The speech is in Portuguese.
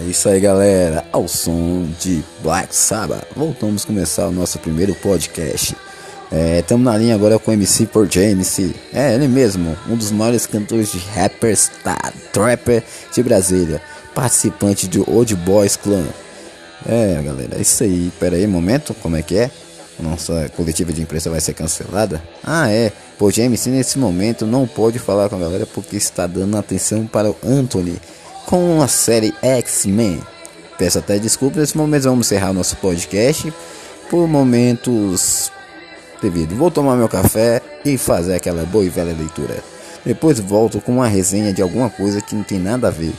É isso aí, galera. Ao som de Black Sabbath, voltamos a começar o nosso primeiro podcast. Estamos é, na linha agora com o MC por James. É, ele mesmo, um dos maiores cantores de rappers, tá, trapper de Brasília, participante do Old Boys Clan. É, galera, é isso aí. Pera aí, momento, como é que é? Nossa coletiva de imprensa vai ser cancelada? Ah, é. Pô, James nesse momento não pode falar com a galera porque está dando atenção para o Anthony com a série X-Men. Peço até desculpas, nesse momento vamos encerrar nosso podcast por momentos devido. Vou tomar meu café e fazer aquela boa e velha leitura. Depois volto com uma resenha de alguma coisa que não tem nada a ver.